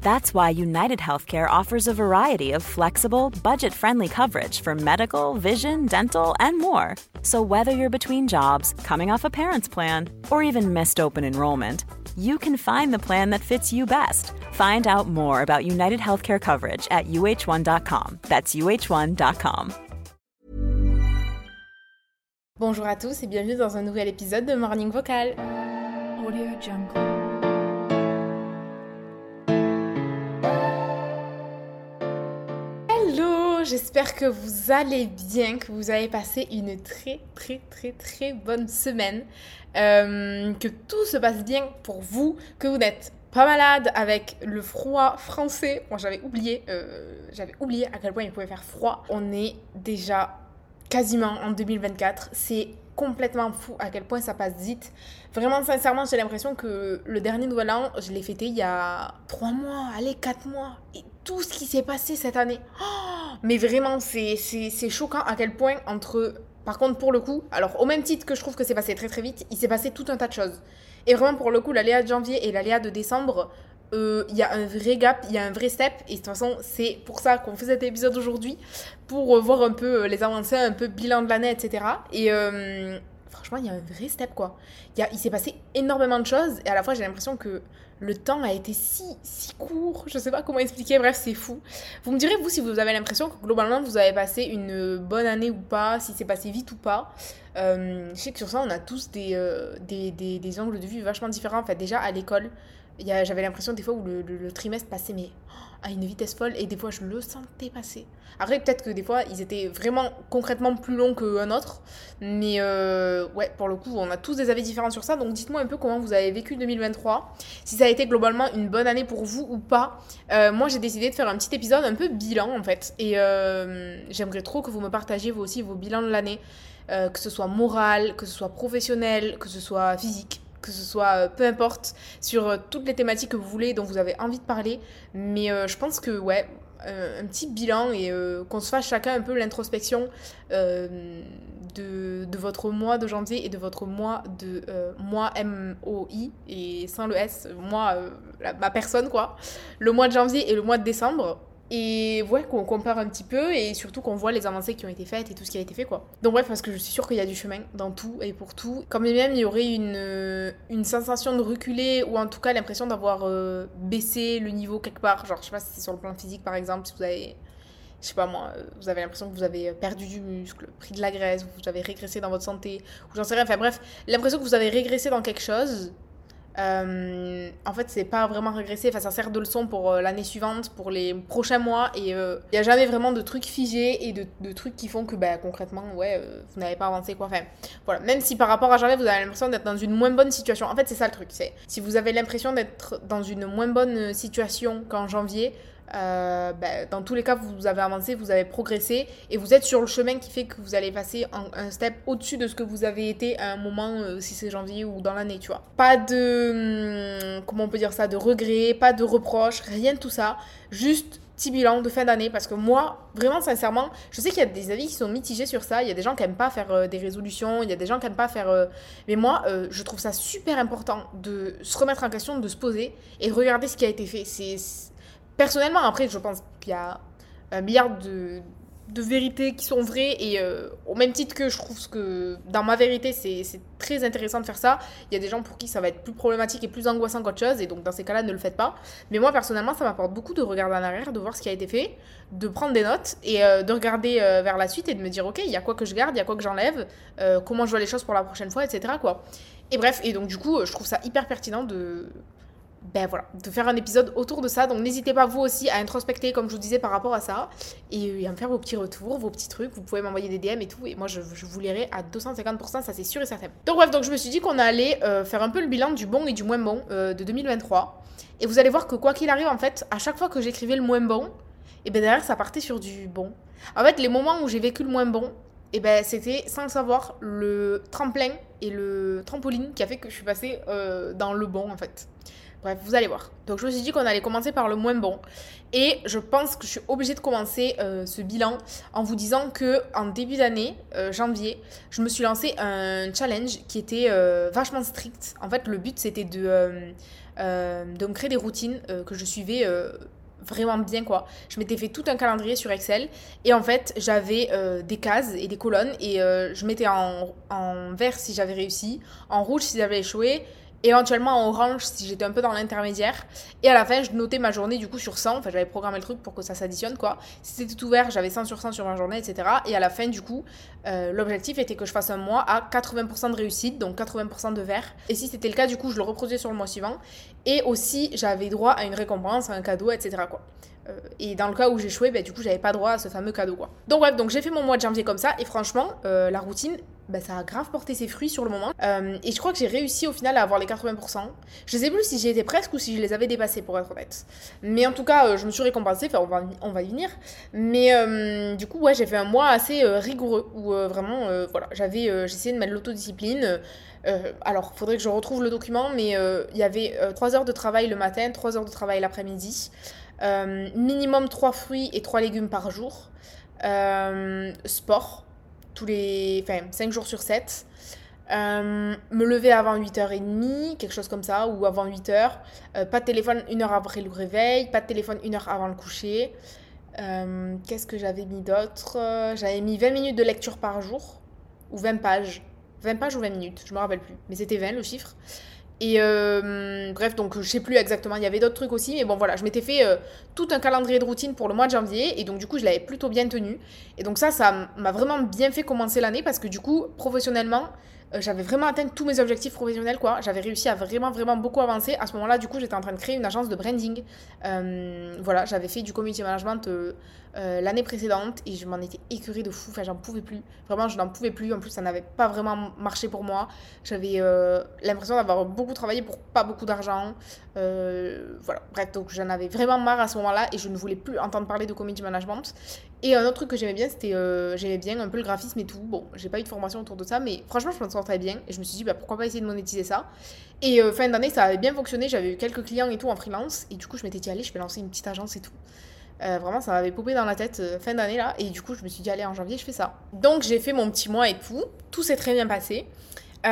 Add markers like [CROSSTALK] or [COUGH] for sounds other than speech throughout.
That's why United Healthcare offers a variety of flexible, budget friendly coverage for medical, vision, dental, and more. So, whether you're between jobs, coming off a parent's plan, or even missed open enrollment, you can find the plan that fits you best. Find out more about United Healthcare coverage at uh1.com. That's uh1.com. Bonjour à tous et bienvenue dans un nouvel épisode de Morning Vocal. Audio Jungle. J'espère que vous allez bien, que vous avez passé une très très très très bonne semaine, euh, que tout se passe bien pour vous, que vous n'êtes pas malade avec le froid français. Moi j'avais oublié, euh, j'avais oublié à quel point il pouvait faire froid. On est déjà quasiment en 2024. C'est complètement fou à quel point ça passe vite. Vraiment, sincèrement, j'ai l'impression que le dernier Nouvel An, je l'ai fêté il y a 3 mois, allez, 4 mois. Tout ce qui s'est passé cette année. Oh, mais vraiment, c'est choquant à quel point entre... Par contre, pour le coup, alors au même titre que je trouve que c'est passé très très vite, il s'est passé tout un tas de choses. Et vraiment, pour le coup, l'aléa de janvier et l'aléa de décembre, euh, il y a un vrai gap, il y a un vrai step. Et de toute façon, c'est pour ça qu'on fait cet épisode aujourd'hui, pour euh, voir un peu euh, les avancées, un peu bilan de l'année, etc. Et franchement, il y a un vrai step, quoi. Il, s'est passé énormément de choses, et à la fois, j'ai l'impression que le temps a été si, si court. Je sais pas comment expliquer, bref, c'est fou. Vous me direz, vous, si vous avez l'impression que globalement, vous avez passé une bonne année ou pas, si c'est passé vite ou pas. Euh, je sais que sur ça, on a tous des, euh, des, des, angles de vue vachement différents. En fait, déjà, à l'école, j'avais l'impression des fois où le, trimestre passait mais oh, à une vitesse folle et des fois je le sentais passer. Après peut-être que des fois ils étaient vraiment concrètement plus longs qu'un autre, mais euh, ouais pour le coup on a tous des avis différents sur ça donc dites-moi un peu comment vous avez vécu 2023, si ça a été globalement une bonne année pour vous ou pas. Euh, moi j'ai décidé de faire un petit épisode un peu bilan en fait et euh, j'aimerais trop que vous me partagiez vous aussi vos bilans de l'année, que ce soit moral, que ce soit professionnel, que ce soit physique que ce soit euh, peu importe sur euh, toutes les thématiques que vous voulez dont vous avez envie de parler mais euh, je pense que ouais un petit bilan et qu'on se fasse chacun un peu l'introspection de, de votre mois de janvier et de votre mois de mois M-O-I et sans le S, moi, ma personne quoi, le mois de janvier et le mois de décembre. Et ouais, qu'on compare un petit peu et surtout qu'on voit les avancées qui ont été faites et tout ce qui a été fait quoi. Donc bref, parce que je suis sûre qu'il y a du chemin dans tout et pour tout. Quand même, il y aurait une, euh, une sensation de reculer ou en tout cas l'impression d'avoir euh, baissé le niveau quelque part. Genre, je sais pas si c'est sur le plan physique par exemple, si vous avez je sais pas moi, euh, vous avez l'impression que vous avez perdu du muscle, pris de la graisse, ou vous avez régressé dans votre santé, ou j'en sais rien, enfin bref, l'impression que vous avez régressé dans quelque chose, euh, en fait c'est pas vraiment régressé, enfin ça sert de leçon pour euh, l'année suivante, pour les prochains mois, et il y a jamais vraiment de trucs figés et de, trucs qui font que bah, concrètement, ouais, euh, vous n'avez pas avancé quoi, enfin voilà, même si par rapport à janvier vous avez l'impression d'être dans une moins bonne situation, en fait c'est ça le truc, c'est si vous avez l'impression d'être dans une moins bonne situation qu'en janvier, euh, bah, dans tous les cas, vous avez avancé, vous avez progressé et vous êtes sur le chemin qui fait que vous allez passer un, step au-dessus de ce que vous avez été à un moment, euh, si c'est janvier ou dans l'année, tu vois. Pas de. hum, comment on peut dire ça De regrets, pas de reproches, rien de tout ça. Juste petit bilan de fin d'année parce que moi, vraiment sincèrement, je sais qu'il y a des avis qui sont mitigés sur ça. Il y a des gens qui aiment pas faire euh, des résolutions, il y a des gens qui aiment pas faire. euh, Mais moi, je trouve ça super important de se remettre en question, de se poser et de regarder ce qui a été fait. C'est Personnellement, après, je pense qu'il y a un milliard de vérités qui sont vraies et euh, au même titre que je trouve que dans ma vérité c'est très intéressant de faire ça, il y a des gens pour qui ça va être plus problématique et plus angoissant qu'autre chose et donc dans ces cas-là ne le faites pas. Mais moi personnellement ça m'apporte beaucoup de regarder en arrière, de voir ce qui a été fait, de prendre des notes et euh, de regarder euh, vers la suite et de me dire ok il y a quoi que je garde, il y a quoi que j'enlève, comment je vois les choses pour la prochaine fois, etc. quoi. Et bref, et donc du coup je trouve ça hyper pertinent de ben voilà, de faire un épisode autour de ça. Donc n'hésitez pas vous aussi à introspecter, comme je vous disais, par rapport à ça. Et, à me faire vos petits retours, vos petits trucs. Vous pouvez m'envoyer des DM et tout. Et moi, je, vous lirai à 250%, ça c'est sûr et certain. Donc bref, donc je me suis dit qu'on allait euh, faire un peu le bilan du bon et du moins bon euh, de 2023. Et vous allez voir que quoi qu'il arrive, en fait, à chaque fois que j'écrivais le moins bon, et ben derrière, ça partait sur du bon. En fait, les moments où j'ai vécu le moins bon, et ben c'était sans le savoir le tremplin et le trampoline qui a fait que je suis passée euh, dans le bon en fait. Bref, vous allez voir. Donc je me suis dit qu'on allait commencer par le moins bon. Et je pense que je suis obligée de commencer euh, ce bilan en vous disant que en début d'année, euh, janvier, je me suis lancé un challenge qui était euh, vachement strict. En fait, le but c'était de, me créer des routines que je suivais vraiment bien quoi. Je m'étais fait tout un calendrier sur Excel et en fait j'avais des cases et des colonnes et je mettais en, en vert si j'avais réussi, en rouge si j'avais échoué, éventuellement en orange si j'étais un peu dans l'intermédiaire et à la fin je notais ma journée du coup sur 100, enfin j'avais programmé le truc pour que ça s'additionne quoi. Si c'était tout vert j'avais 100 sur 100 sur ma journée etc. Et à la fin du coup euh, l'objectif était que je fasse un mois à 80% de réussite donc 80% de vert et si c'était le cas du coup je le reproduisais sur le mois suivant et aussi j'avais droit à une récompense, à un cadeau etc. quoi. Euh, et dans le cas où j'échouais, bah, du coup, j'avais pas droit à ce fameux cadeau, quoi. Donc bref, donc j'ai fait mon mois de janvier comme ça, et franchement, euh, la routine, bah, ça a grave porté ses fruits sur le moment. Euh, et je crois que j'ai réussi au final à avoir les 80%. Je sais plus si j'y étais presque ou si je les avais dépassés, pour être honnête. Mais en tout cas, euh, je me suis récompensée, enfin, on va, on va y venir. Mais euh, du coup, ouais, j'ai fait un mois assez euh, rigoureux, où euh, vraiment, euh, voilà, j'avais, euh, j'essayais de mettre l'autodiscipline. Euh, alors, faudrait que je retrouve le document, mais euh, il y avait 3 heures de travail le matin, 3 heures de travail l'après-midi. Euh, minimum 3 fruits et 3 légumes par jour. Euh, sport, tous les, enfin, 5 jours sur 7. Euh, me lever avant 8h30, quelque chose comme ça, ou avant 8h. Euh, pas de téléphone une heure après le réveil, pas de téléphone une heure avant le coucher. Qu'est-ce que j'avais mis d'autre? J'avais mis 20 minutes de lecture par jour, ou 20 pages. 20 pages ou 20 minutes, je me rappelle plus. Mais c'était 20 le chiffre. Et euh, bref, donc je sais plus exactement, il y avait d'autres trucs aussi, mais bon voilà, je m'étais fait euh, tout un calendrier de routine pour le mois de janvier, et donc du coup je l'avais plutôt bien tenu. Et donc ça, ça m'a vraiment bien fait commencer l'année, parce que du coup, professionnellement, j'avais vraiment atteint tous mes objectifs professionnels, quoi. J'avais réussi à vraiment, vraiment beaucoup avancer. À ce moment-là, du coup, j'étais en train de créer une agence de branding. Euh, voilà, j'avais fait du community management euh, euh, l'année précédente et je m'en étais écœurée de fou. Enfin, j'en pouvais plus. Vraiment, je n'en pouvais plus. En plus, ça n'avait pas vraiment marché pour moi. J'avais euh, l'impression d'avoir beaucoup travaillé pour pas beaucoup d'argent. Euh, voilà, bref, donc j'en avais vraiment marre à ce moment-là et je ne voulais plus entendre parler de community management. Et un autre truc que j'aimais bien, c'était euh, j'aimais bien un peu le graphisme et tout. Bon, j'ai pas eu de formation autour de ça, mais franchement, je m'en sortais bien. Et je me suis dit, bah, pourquoi pas essayer de monétiser ça. Et euh, fin d'année, ça avait bien fonctionné. J'avais eu quelques clients et tout en freelance. Et du coup, je m'étais dit, allez, je vais lancer une petite agence et tout. Euh, vraiment, ça m'avait popé dans la tête fin d'année là. Et du coup, je me suis dit, allez, en janvier, je fais ça. Donc, j'ai fait mon petit mois et tout. Tout s'est très bien passé. Et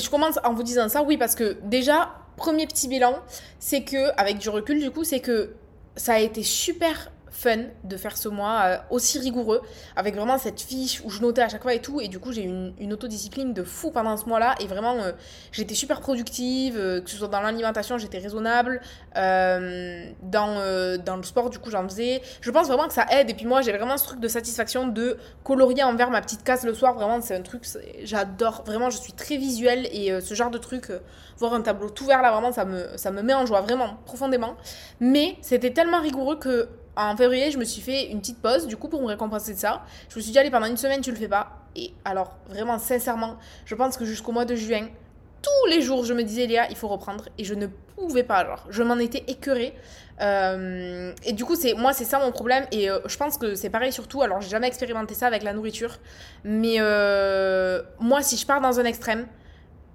je commence en vous disant ça, oui, parce que déjà, premier petit bilan, c'est que, avec du recul, du coup, c'est que ça a été super fun de faire ce mois euh, aussi rigoureux avec vraiment cette fiche où je notais à chaque fois et tout. Et du coup j'ai eu une, autodiscipline de fou pendant ce mois là et vraiment euh, j'étais super productive euh, que ce soit dans l'alimentation j'étais raisonnable. Dans, dans le sport du coup j'en faisais. Je pense vraiment que ça aide. Et puis moi j'ai vraiment ce truc de satisfaction de colorier envers ma petite case le soir. Vraiment c'est un truc j'adore. Vraiment je suis très visuelle. Et ce genre de truc voir un tableau tout vert là vraiment ça me, ça me met en joie vraiment profondément. Mais c'était tellement rigoureux que en février, je me suis fait une petite pause, du coup, pour me récompenser de ça. Je me suis dit, allez, pendant une semaine, tu le fais pas. Et alors, vraiment, sincèrement, je pense que jusqu'au mois de juin, tous les jours, je me disais, Léa, il faut reprendre. Et je ne pouvais pas, genre, je m'en étais écœurée. Euh, et du coup, c'est moi, c'est ça mon problème. Et euh, je pense que c'est pareil surtout. Alors, j'ai jamais expérimenté ça avec la nourriture. Mais euh, moi, si je pars dans un extrême,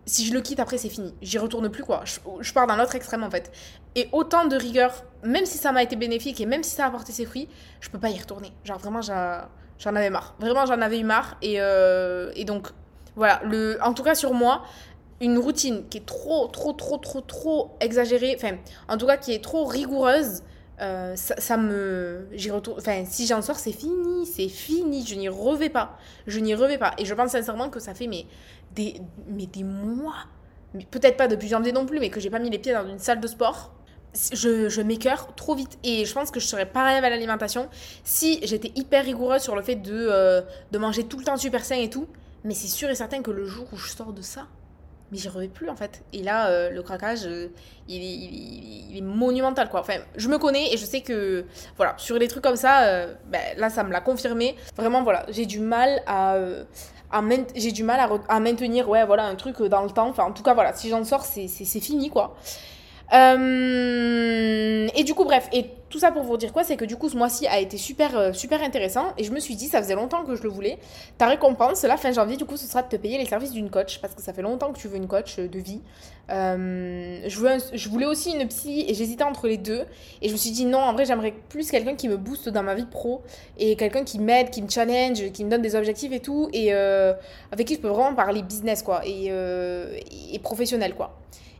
si je le quitte après c'est fini, j'y retourne plus quoi. Je, pars dans l'autre extrême en fait. Et autant de rigueur, même si ça m'a été bénéfique et même si ça a apporté ses fruits, je peux pas y retourner. Genre vraiment j'en avais marre. Vraiment j'en avais eu marre et, euh, donc voilà, en tout cas sur moi, une routine qui est trop trop trop trop trop exagérée, enfin en tout cas qui est trop rigoureuse, euh, ça, me. J'y retourne. Enfin, si j'en sors, c'est fini. C'est fini. Je n'y revais pas. Je n'y revais pas. Et je pense sincèrement que ça fait mais, des, mais des mois. Peut-être pas depuis janvier non plus, mais que j'ai pas mis les pieds dans une salle de sport. Je, je m'écœure trop vite. Et je pense que je serais pareil avec l'alimentation si j'étais hyper rigoureuse sur le fait de, euh, de manger tout le temps super sain et tout. Mais c'est sûr et certain que le jour où je sors de ça, mais j'y reviens plus en fait. Et là, euh, le craquage, euh, il, est, monumental quoi. Enfin, je me connais et je sais que, voilà, sur des trucs comme ça, euh, ben, là, ça me l'a confirmé. Vraiment, voilà, j'ai du mal à. à j'ai du mal à, à maintenir ouais voilà un truc dans le temps enfin en tout cas voilà si j'en sors c'est fini quoi euh, et du coup, bref, et tout ça pour vous dire quoi, c'est que du coup, ce mois-ci a été super, euh, super intéressant. Et je me suis dit, ça faisait longtemps que je le voulais. Ta récompense, là, fin janvier, du coup, ce sera de te payer les services d'une coach. Parce que ça fait longtemps que tu veux une coach euh, de vie. Je, voulais aussi une psy et j'hésitais entre les deux. Et je me suis dit, non, en vrai, j'aimerais plus quelqu'un qui me booste dans ma vie pro. Et quelqu'un qui m'aide, qui me challenge, qui me donne des objectifs et tout. Et avec qui je peux vraiment parler business, quoi. Et, et professionnel, quoi.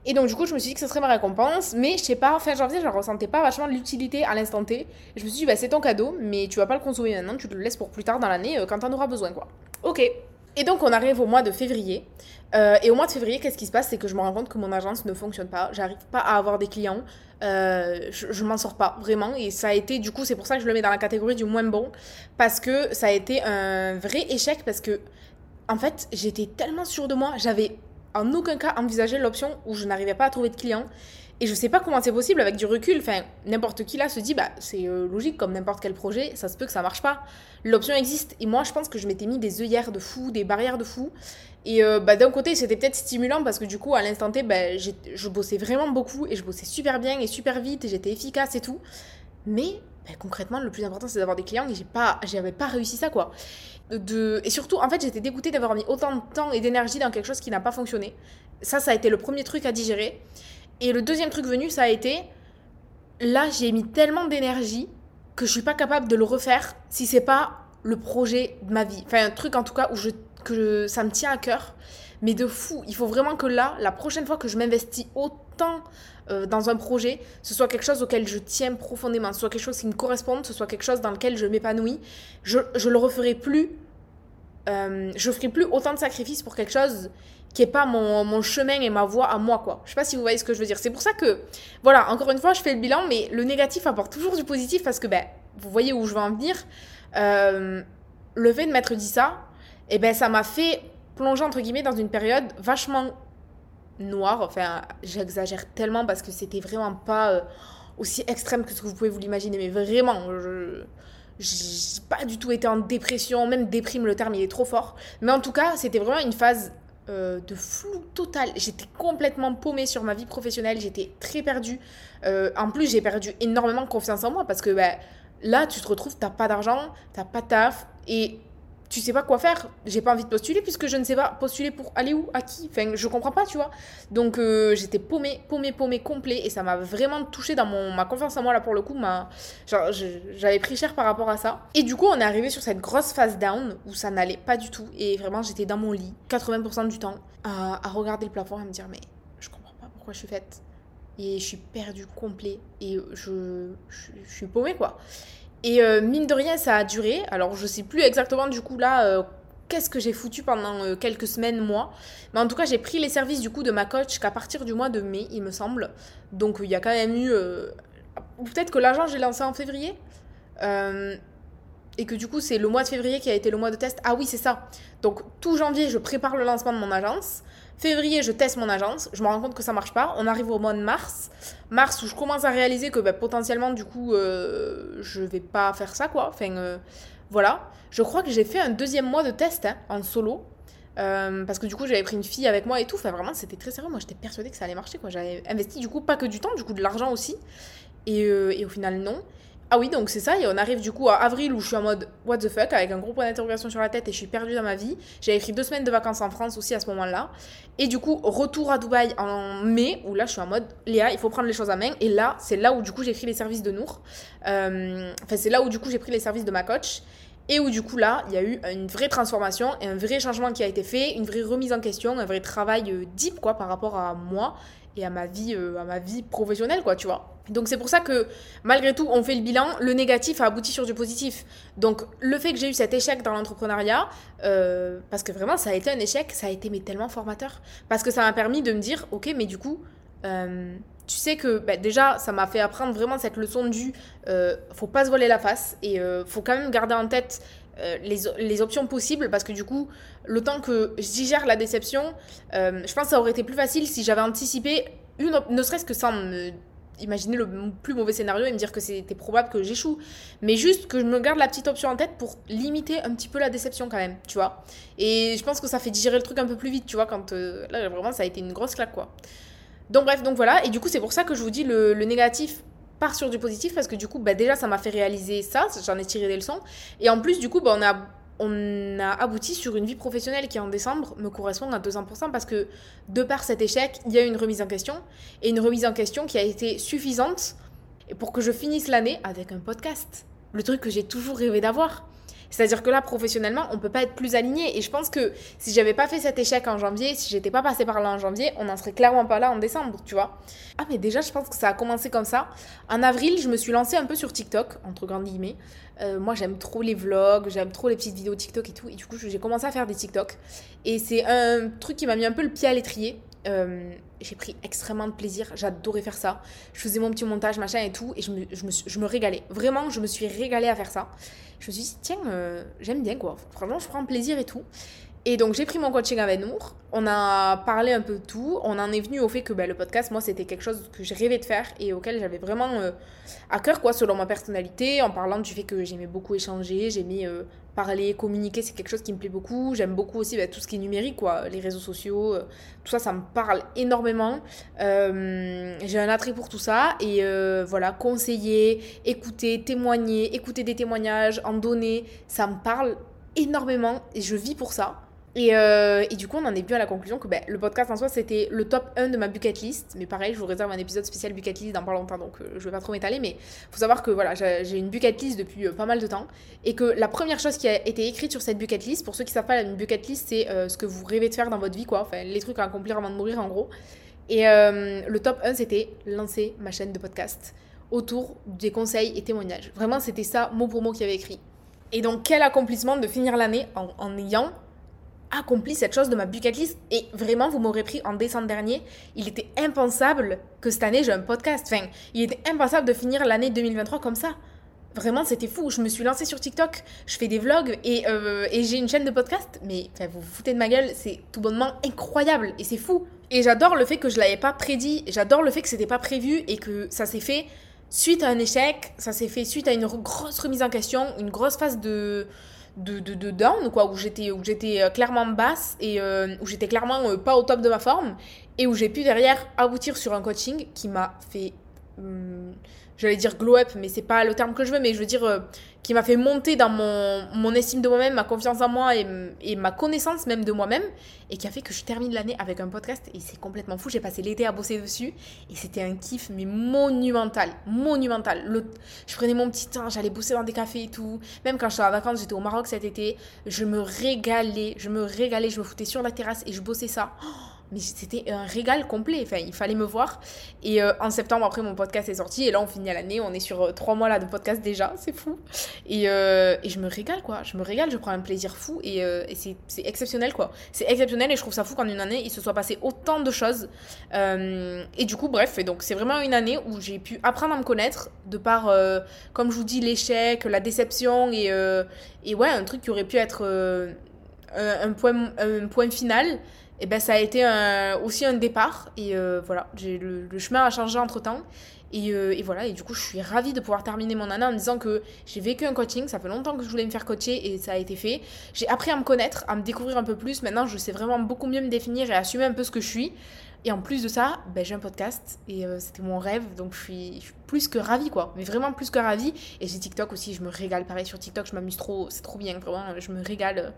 Et donc, du coup, je me suis dit que ce serait ma récompense, mais je sais pas, fin janvier, je ressentais pas vachement l'utilité à l'instant T. Je me suis dit, bah, c'est ton cadeau, mais tu vas pas le consommer maintenant, tu le laisses pour plus tard dans l'année euh, quand t'en auras besoin, quoi. Ok. Et donc, on arrive au mois de février. Euh, et au mois de février, qu'est-ce qui se passe? C'est que je me rends compte que mon agence ne fonctionne pas. J'arrive pas à avoir des clients. Euh, je, je m'en sors pas vraiment. Et ça a été, du coup, c'est pour ça que je le mets dans la catégorie du moins bon. Parce que ça a été un vrai échec. Parce que, en fait, j'étais tellement sûre de moi. J'avais en aucun cas envisagé l'option où je n'arrivais pas à trouver de clients. Et je sais pas comment c'est possible avec du recul. Enfin, n'importe qui là se dit, bah, c'est euh, logique comme n'importe quel projet, ça se peut que ça marche pas. L'option existe. Et moi, je pense que je m'étais mis des œillères de fou, des barrières de fou. Et euh, bah, d'un côté, c'était peut-être stimulant parce que du coup, à l'instant T, bah, je bossais vraiment beaucoup et je bossais super bien et super vite et j'étais efficace et tout. Mais bah, concrètement, le plus important, c'est d'avoir des clients et j'ai pas, j'avais pas réussi ça quoi. Et surtout, en fait, j'étais dégoûtée d'avoir mis autant de temps et d'énergie dans quelque chose qui n'a pas fonctionné. Ça, ça a été le premier truc à digérer. Et le deuxième truc venu, ça a été là, j'ai mis tellement d'énergie que je suis pas capable de le refaire si c'est pas le projet de ma vie. Enfin, un truc en tout cas où je, que ça me tient à cœur. Mais de fou, il faut vraiment que là, la prochaine fois que je m'investis autant euh, dans un projet, ce soit quelque chose auquel je tiens profondément, soit quelque chose qui me corresponde, ce soit quelque chose dans lequel je m'épanouis. Je, le referai plus. euh, je ferai plus autant de sacrifices pour quelque chose qui est pas mon, chemin et ma voie à moi quoi. Je sais pas si vous voyez ce que je veux dire. C'est pour ça que voilà, encore une fois, je fais le bilan mais le négatif apporte toujours du positif parce que ben vous voyez où je veux en venir. Euh, le fait de m'être dit ça, et ben ça m'a fait plonger entre guillemets dans une période vachement noire. Enfin, j'exagère tellement parce que c'était vraiment pas euh, aussi extrême que ce que vous pouvez vous l'imaginer, mais vraiment, je j'ai pas du tout été en dépression, même déprime le terme, il est trop fort. Mais en tout cas, c'était vraiment une phase euh, de flou total. J'étais complètement paumée sur ma vie professionnelle, j'étais très perdue. Euh, en plus, j'ai perdu énormément confiance en moi parce que ben, là, tu te retrouves, t'as pas d'argent, t'as pas de taf et tu sais pas quoi faire. J'ai pas envie de postuler puisque je ne sais pas postuler pour aller où, à qui. Enfin, je comprends pas, tu vois. Donc, euh, j'étais paumée, paumée, paumée, complet et ça m'a vraiment touché dans mon, ma confiance en moi là pour le coup. Ma, j'avais pris cher par rapport à ça. Et du coup, on est arrivé sur cette grosse phase down où ça n'allait pas du tout et vraiment, j'étais dans mon lit 80% du temps à, à regarder le plafond et à me dire, mais je comprends pas pourquoi je suis faite. Et je suis perdue complet et je, je, je suis paumée quoi. Et euh, mine de rien, ça a duré. Alors, je sais plus exactement du coup là euh, qu'est-ce que j'ai foutu pendant euh, quelques semaines, mois. Mais en tout cas, j'ai pris les services du coup de ma coach qu'à partir du mois de mai, il me semble. Donc, il y a quand même eu. peut-être que l'agent, j'ai lancé en février. Et que du coup, c'est le mois de février qui a été le mois de test. Ah oui, c'est ça. Donc, tout janvier, je prépare le lancement de mon agence. Février, je teste mon agence. Je me rends compte que ça marche pas. On arrive au mois de mars. Mars, où je commence à réaliser que bah, potentiellement, du coup, euh, je vais pas faire ça, quoi. Enfin, euh, voilà. Je crois que j'ai fait un deuxième mois de test hein, en solo. Euh, parce que du coup, j'avais pris une fille avec moi et tout. Enfin, vraiment, c'était très sérieux. Moi, j'étais persuadée que ça allait marcher, quoi. J'avais investi, du coup, pas que du temps, du coup, de l'argent aussi. Et, euh, et au final, non. Ah oui, donc c'est ça, et on arrive du coup à avril où je suis en mode what the fuck, avec un gros point d'interrogation sur la tête et je suis perdue dans ma vie. J'avais pris deux semaines de vacances en France aussi à ce moment-là. Et du coup, retour à Dubaï en mai, où là je suis en mode Léa, il faut prendre les choses à main. Et là, c'est là où du coup j'ai pris les services de Nour. Euh, Enfin, c'est là où du coup j'ai pris les services de ma coach. Et où du coup là, il y a eu une vraie transformation et un vrai changement qui a été fait, une vraie remise en question, un vrai travail euh, deep quoi par rapport à moi et à ma vie, euh, à ma vie professionnelle, quoi, tu vois. Donc c'est pour ça que malgré tout, on fait le bilan, le négatif a abouti sur du positif. Donc le fait que j'ai eu cet échec dans l'entrepreneuriat, euh, parce que vraiment ça a été un échec, ça a été mais tellement formateur. Parce que ça m'a permis de me dire, ok, mais du coup, tu sais que bah, déjà ça m'a fait apprendre vraiment cette leçon du, euh, faut pas se voiler la face et faut quand même garder en tête les, les, options possibles parce que du coup, le temps que je digère la déception, je pense que ça aurait été plus facile si j'avais anticipé, une, ne serait-ce que sans me imaginer le plus mauvais scénario et me dire que c'était probable que j'échoue. Mais juste que je me garde la petite option en tête pour limiter un petit peu la déception quand même, tu vois. Et je pense que ça fait digérer le truc un peu plus vite, tu vois, quand euh, là vraiment ça a été une grosse claque quoi. Donc bref, donc voilà, et du coup c'est pour ça que je vous dis le, le négatif part sur du positif parce que du coup bah, déjà ça m'a fait réaliser ça, j'en ai tiré des leçons. Et en plus du coup bah, on a on a abouti sur une vie professionnelle qui en décembre me correspond à 200% parce que de par cet échec, il y a une remise en question et une remise en question qui a été suffisante pour que je finisse l'année avec un podcast. Le truc que j'ai toujours rêvé d'avoir. C'est-à-dire que là, professionnellement, on peut pas être plus aligné. Et je pense que si j'avais pas fait cet échec en janvier, si j'étais pas passé par là en janvier, on n'en serait clairement pas là en décembre, tu vois. Ah, mais déjà, je pense que ça a commencé comme ça. En avril, je me suis lancée un peu sur TikTok, entre grandes guillemets. Euh, moi, j'aime trop les vlogs, j'aime trop les petites vidéos TikTok et tout. Et du coup, j'ai commencé à faire des TikTok. Et c'est un truc qui m'a mis un peu le pied à l'étrier. Euh, j'ai pris extrêmement de plaisir, j'adorais faire ça. Je faisais mon petit montage, machin et tout, et je me, je me, je me régalais. Vraiment, je me suis régalée à faire ça. Je me suis dit, tiens, euh, j'aime bien quoi. Franchement, je prends plaisir et tout. Et donc j'ai pris mon coaching avec Nour, on a parlé un peu de tout, on en est venu au fait que bah, le podcast, moi c'était quelque chose que j'ai rêvé de faire et auquel j'avais vraiment euh, à cœur, quoi, selon ma personnalité, en parlant du fait que j'aimais beaucoup échanger, j'aimais euh, parler, communiquer, c'est quelque chose qui me plaît beaucoup, j'aime beaucoup aussi bah, tout ce qui est numérique, quoi, les réseaux sociaux, euh, tout ça, ça me parle énormément, j'ai un attrait pour tout ça et voilà, conseiller, écouter, témoigner, écouter des témoignages, en donner, ça me parle énormément et je vis pour ça. Euh, et, du coup, on en est venu à la conclusion que ben, le podcast en soi, c'était le top 1 de ma bucket list. Mais pareil, je vous réserve un épisode spécial bucket list dans pas longtemps, donc euh, je vais pas trop m'étaler. Mais faut savoir que voilà, j'ai une bucket list depuis euh, pas mal de temps. Et que la première chose qui a été écrite sur cette bucket list, pour ceux qui savent pas, une bucket list, c'est ce que vous rêvez de faire dans votre vie, quoi. Enfin, les trucs à accomplir avant de mourir, en gros. Et le top 1, c'était lancer ma chaîne de podcast autour des conseils et témoignages. Vraiment, c'était ça, mot pour mot, qui avait écrit. Et donc, quel accomplissement de finir l'année en ayant accompli cette chose de ma bucket list. Et vraiment, vous m'aurez pris en décembre dernier. Il était impensable que cette année j'ai un podcast. Enfin, il était impensable de finir l'année 2023 comme ça. Vraiment, c'était fou. Je me suis lancée sur TikTok, je fais des vlogs et, euh, et j'ai une chaîne de podcast. Mais vous vous foutez de ma gueule, c'est tout bonnement incroyable et c'est fou. Et j'adore le fait que je l'avais pas prédit. J'adore le fait que c'était pas prévu et que ça s'est fait suite à un échec. Ça s'est fait suite à une grosse remise en question, une grosse phase de de, de, de down, quoi, où j'étais, où j'étais euh, clairement basse et euh, où j'étais clairement euh, pas au top de ma forme et où j'ai pu derrière aboutir sur un coaching qui m'a fait hum, j'allais dire glow up, mais c'est pas le terme que je veux, mais je veux dire euh, qui m'a fait monter dans mon, mon estime de moi-même, ma confiance en moi et, ma connaissance même de moi-même, et qui a fait que je termine l'année avec un podcast, et c'est complètement fou. J'ai passé l'été à bosser dessus, et c'était un kiff, mais monumental, monumental. Le, je prenais mon petit temps, j'allais bosser dans des cafés et tout. Même quand je suis en vacances, j'étais au Maroc cet été, je me régalais, je me régalais, je me foutais sur la terrasse et je bossais ça. Oh mais c'était un régal complet. Enfin, il fallait me voir. Et euh, en septembre, après, mon podcast est sorti. Et là, on finit l'année. On est sur euh, trois mois là de podcast déjà. C'est fou. Et, euh, et, je me régale, quoi. Je me régale. Je prends un plaisir fou. Et, et c'est exceptionnel, quoi. C'est exceptionnel. Et je trouve ça fou qu'en une année, il se soit passé autant de choses. et du coup, bref. Et donc, c'est vraiment une année où j'ai pu apprendre à me connaître. De par, comme je vous dis, l'échec, la déception. Et, et ouais, un truc qui aurait pu être un, point, un point final et ben ça a été aussi un départ. Et euh, voilà. J'ai le, chemin a changé entre temps. Et, euh, et, voilà. Et du coup je suis ravie de pouvoir terminer mon année en disant que j'ai vécu un coaching. Ça fait longtemps que je voulais me faire coacher et ça a été fait. J'ai appris à me connaître à me découvrir un peu plus. Maintenant je sais vraiment beaucoup mieux me définir et assumer un peu ce que je suis. Et en plus de ça ben, j'ai un podcast et euh, c'était mon rêve. Donc je suis, je suis, plus que ravie quoi. Mais vraiment plus que ravie. Et j'ai TikTok aussi. Je me régale pareil sur TikTok. Je m'amuse trop. C'est trop bien. Vraiment je me régale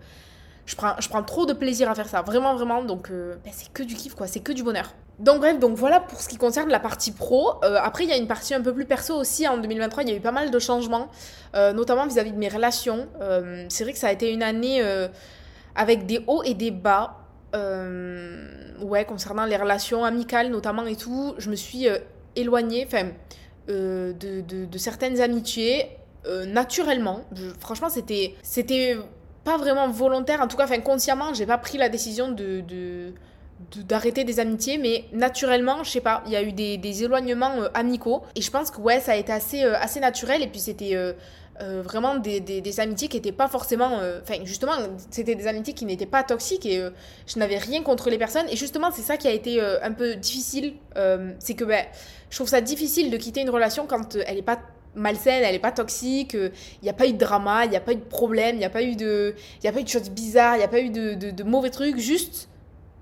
je prends, je prends trop de plaisir à faire ça, vraiment, vraiment. Donc, euh, ben, c'est que du kiff, quoi. C'est que du bonheur. Donc, bref, donc voilà pour ce qui concerne la partie pro. Euh, après, il y a une partie un peu plus perso aussi. En 2023, il y a eu pas mal de changements, euh, notamment vis à -vis de mes relations. c'est vrai que ça a été une année avec des hauts et des bas. ouais, concernant les relations amicales notamment et tout, je me suis éloignée, enfin, de, de, de, certaines amitiés naturellement. franchement, c'était, c'était pas vraiment volontaire, en tout cas, enfin, consciemment, j'ai pas pris la décision de, d'arrêter des amitiés, mais naturellement, je sais pas, il y a eu des, éloignements euh, amicaux, et je pense que ouais, ça a été assez, euh, assez naturel, et puis c'était euh, vraiment des, des, des, amitiés qui n'étaient pas forcément, enfin justement, c'était des amitiés qui n'étaient pas toxiques, et je n'avais rien contre les personnes, et justement, c'est ça qui a été un peu difficile, c'est que ben, je trouve ça difficile de quitter une relation quand elle n'est pas malsaine, elle est pas toxique, il n'y a pas eu de drama, il n'y a pas eu de problème, il n'y a pas eu de, il a pas eu de choses bizarres, il n'y a pas eu de, de, mauvais trucs, juste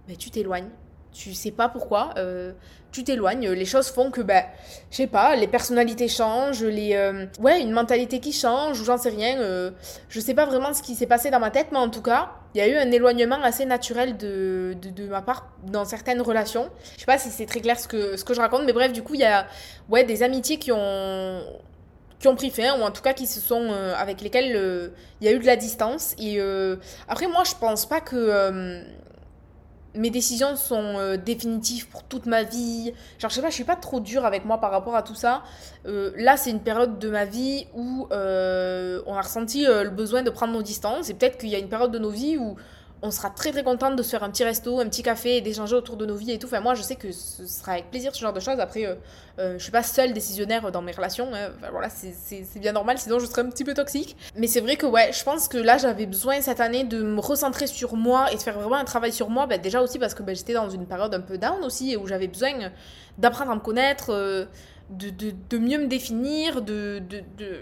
bah, tu t'éloignes. Tu sais pas pourquoi, euh, tu t'éloignes. Les choses font que, bah, je sais pas, les personnalités changent, les, euh, ouais, une mentalité qui change, ou j'en sais rien. Euh, je sais pas vraiment ce qui s'est passé dans ma tête, mais en tout cas, il y a eu un éloignement assez naturel de, de, de, ma part dans certaines relations. Je sais pas si c'est très clair ce que, ce que je raconte, mais bref, du coup, il y a ouais, des amitiés qui ont qui ont pris fin ou en tout cas qui se sont avec lesquelles il y a eu de la distance et après moi je pense pas que mes décisions sont euh, définitives pour toute ma vie. Genre, je sais pas, je suis pas trop dure avec moi par rapport à tout ça. Euh, là, c'est une période de ma vie où euh, on a ressenti le besoin de prendre nos distances. Et peut-être qu'il y a une période de nos vies où on sera très très contente de se faire un petit resto, un petit café et d'échanger autour de nos vies et tout. Enfin, moi, je sais que ce sera avec plaisir ce genre de choses. Après, euh, euh, je suis pas seule décisionnaire dans mes relations. Hein. voilà, c'est bien normal, sinon je serais un petit peu toxique. Mais c'est vrai que, ouais, je pense que là, j'avais besoin cette année de me recentrer sur moi et de faire vraiment un travail sur moi. Ben, déjà aussi parce que ben, j'étais dans une période un peu down aussi où j'avais besoin d'apprendre à me connaître. Euh, de, de, de, mieux me définir, de, de,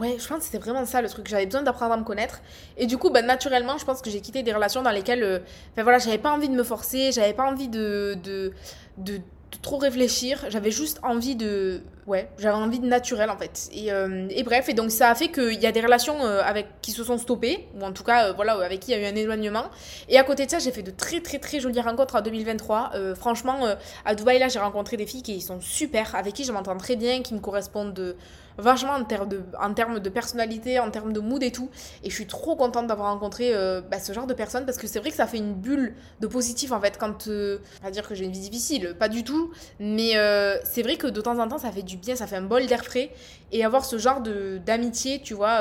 Ouais, je pense que c'était vraiment ça le truc. J'avais besoin d'apprendre à me connaître. Et du coup, bah, naturellement, je pense que j'ai quitté des relations dans lesquelles. Euh, enfin voilà, j'avais pas envie de me forcer, j'avais pas envie de, de, de, trop réfléchir. J'avais juste envie de. Ouais, j'avais envie de naturel en fait. Et, euh, et, bref, et donc ça a fait qu'il y a des relations euh, avec, qui se sont stoppées, ou en tout cas, voilà, avec qui il y a eu un éloignement. Et à côté de ça, j'ai fait de très très très jolies rencontres en 2023. franchement, à Dubaï, là, j'ai rencontré des filles qui sont super, avec qui je m'entends très bien, qui me correspondent de vachement en, termes de, en termes de personnalité, en termes de mood et tout. Et je suis trop contente d'avoir rencontré euh, bah, ce genre de personnes parce que c'est vrai que ça fait une bulle de positif en fait quand. Euh, à dire que j'ai une vie difficile, pas du tout. Mais euh, c'est vrai que de temps en temps ça fait du bien, ça fait un bol d'air frais. Et avoir ce genre d'amitié, tu vois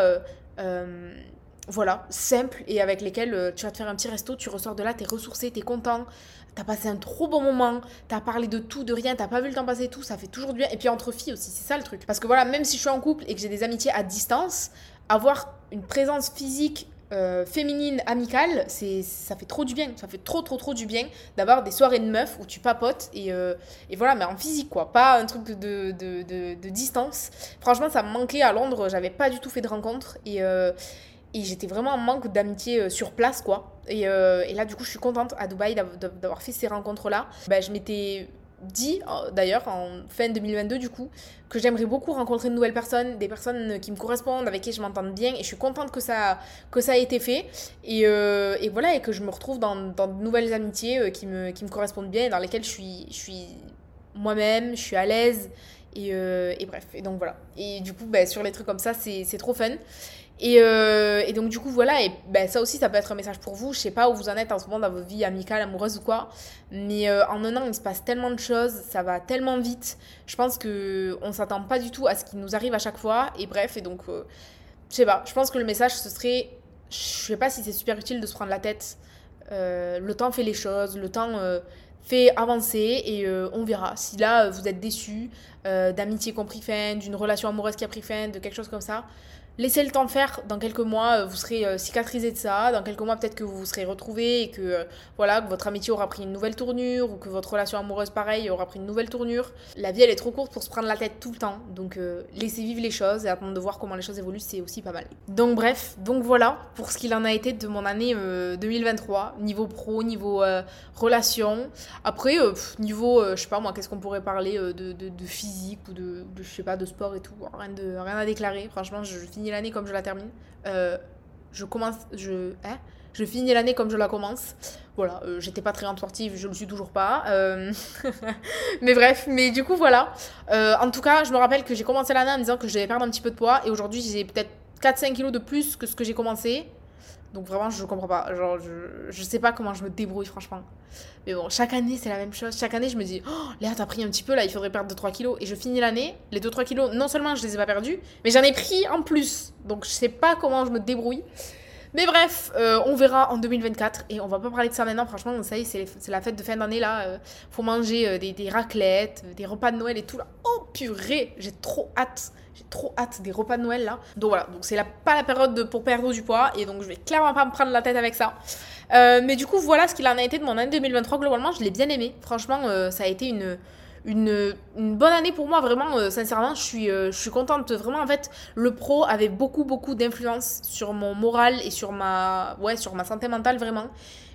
voilà, simple et avec lesquels tu vas te faire un petit resto, tu ressors de là, t'es ressourcé, t'es content, T'as passé un trop bon moment, t'as parlé de tout, de rien, t'as pas vu le temps passer tout, ça fait toujours du bien. Et puis entre filles aussi, c'est ça le truc. Parce que voilà, même si je suis en couple et que j'ai des amitiés à distance, avoir une présence physique euh, féminine amicale, c'est ça fait trop du bien. Ça fait trop trop trop du bien d'avoir des soirées de meufs où tu papotes et, euh, et voilà, mais en physique quoi, pas un truc de, de, de, de, distance. Franchement, ça me manquait à Londres, j'avais pas du tout fait de rencontres et, euh, et j'étais vraiment en manque d'amitié sur place quoi. Euh, et, là, du coup, je suis contente à Dubaï d'avoir fait ces rencontres-là. Bah, je m'étais dit, euh, d'ailleurs, en fin 2022, du coup, que j'aimerais beaucoup rencontrer de nouvelles personnes, des personnes qui me correspondent, avec qui je m'entende bien. Et je suis contente que ça, que ça a été fait. Et, euh, et voilà, et que je me retrouve dans, de nouvelles amitiés qui, me, qui me correspondent bien et dans lesquelles je suis, je suis moi-même, je suis à l'aise. Et, et, bref, et donc voilà. Et du coup, bah, sur les trucs comme ça, c'est trop fun. Euh, et, donc, du coup, voilà, et ben, ça aussi, ça peut être un message pour vous. Je sais pas où vous en êtes en ce moment dans votre vie amicale, amoureuse ou quoi, mais euh, en un an, il se passe tellement de choses, ça va tellement vite. Je pense qu'on s'attend pas du tout à ce qui nous arrive à chaque fois, et bref, et donc, euh, je sais pas, je pense que le message, ce serait, je sais pas si c'est super utile de se prendre la tête. le temps fait les choses, le temps fait avancer et on verra. Si là vous êtes déçu d'amitié qui a pris fin, d'une relation amoureuse qui a pris fin, de quelque chose comme ça, Laissez le temps faire, dans quelques mois, euh, vous serez euh, cicatrisé de ça, dans quelques mois peut-être que vous vous serez retrouvé et que, euh, voilà, que votre amitié aura pris une nouvelle tournure ou que votre relation amoureuse pareil aura pris une nouvelle tournure. La vie elle est trop courte pour se prendre la tête tout le temps, donc laissez vivre les choses et attendre de voir comment les choses évoluent, c'est aussi pas mal. Donc bref, donc voilà pour ce qu'il en a été de mon année 2023, niveau pro, niveau relation. Après, niveau, je sais pas moi, qu'est-ce qu'on pourrait parler de, de, physique ou de, je sais pas, de sport et tout, rien, de, rien à déclarer, franchement je finis l'année comme je la termine. Euh, je commence. Je, hein, je finis l'année comme je la commence. Voilà, euh, j'étais pas très grande sportive, je le suis toujours pas. Euh, [LAUGHS] mais bref, mais du coup, voilà. en tout cas, je me rappelle que j'ai commencé l'année en disant que je devais perdre un petit peu de poids. Et aujourd'hui, j'ai peut-être 4-5 kilos de plus que ce que j'ai commencé. Donc vraiment, je comprends pas. Genre, je, je sais pas comment je me débrouille, franchement. Mais bon, chaque année, c'est la même chose. Chaque année, je me dis, oh, Léa, t'as pris un petit peu là, il faudrait perdre 2-3 kilos. Et je finis l'année, les 2-3 kilos, non seulement je les ai pas perdus, mais j'en ai pris en plus. Donc, je sais pas comment je me débrouille. Mais bref, euh, on verra en 2024 et on va pas parler de ça maintenant. Franchement, ça y est, c'est la fête de fin d'année là. Euh, faut manger euh, des, raclettes, des repas de Noël et tout là. Oh purée, j'ai trop hâte. J'ai trop hâte des repas de Noël là. Donc voilà, donc c'est pas la période de, pour perdre du poids et donc je vais clairement pas me prendre la tête avec ça. mais du coup, voilà ce qu'il en a été de mon année 2023. Globalement, je l'ai bien aimé. Franchement, ça a été une une, bonne année pour moi, vraiment, euh, sincèrement, je suis, euh, je suis contente. Vraiment, en fait, le pro avait beaucoup, beaucoup d'influence sur mon moral et sur ma, ouais, sur ma santé mentale, vraiment.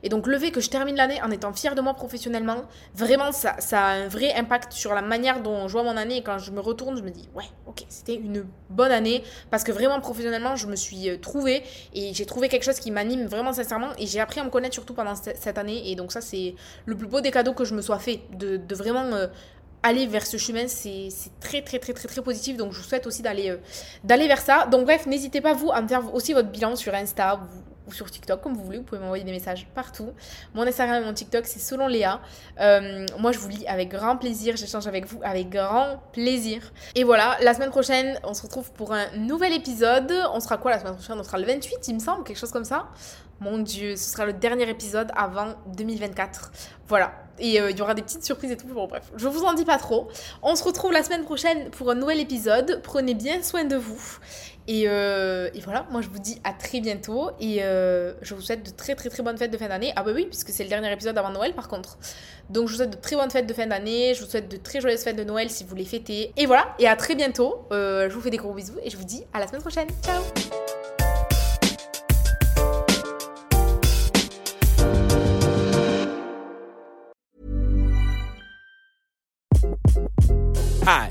Et donc, le fait que je termine l'année en étant fière de moi professionnellement, vraiment, ça, ça a un vrai impact sur la manière dont je vois mon année. Et quand je me retourne, je me dis, ouais, ok, c'était une bonne année. Parce que vraiment, professionnellement, je me suis euh, trouvée et j'ai trouvé quelque chose qui m'anime vraiment sincèrement. Et j'ai appris à me connaître surtout pendant cette année. Et donc, ça, c'est le plus beau des cadeaux que je me sois fait. De, de vraiment aller vers ce chemin, c'est très très très très très positif. Donc je vous souhaite aussi d'aller euh, d'aller vers ça. Donc bref, n'hésitez pas vous à me faire aussi votre bilan sur Insta ou, sur TikTok comme vous voulez. Vous pouvez m'envoyer des messages partout. Mon Instagram et mon TikTok c'est selon Léa. Euh, moi je vous lis avec grand plaisir. J'échange avec vous avec grand plaisir. Et voilà, la semaine prochaine on se retrouve pour un nouvel épisode. On sera quoi la semaine prochaine? On sera le 28 il me semble, quelque chose comme ça. Mon dieu, ce sera le dernier épisode avant 2024. Voilà. Et euh, il y aura des petites surprises et tout. Bon, bref, je vous en dis pas trop. On se retrouve la semaine prochaine pour un nouvel épisode. Prenez bien soin de vous. Et, euh, voilà, moi je vous dis à très bientôt. Et euh, je vous souhaite de très très très bonnes fêtes de fin d'année. Ah bah oui, puisque c'est le dernier épisode avant Noël par contre. Donc je vous souhaite de très bonnes fêtes de fin d'année. Je vous souhaite de très joyeuses fêtes de Noël si vous les fêtez. Et voilà, et à très bientôt. je vous fais des gros bisous et je vous dis à la semaine prochaine. Ciao Hi,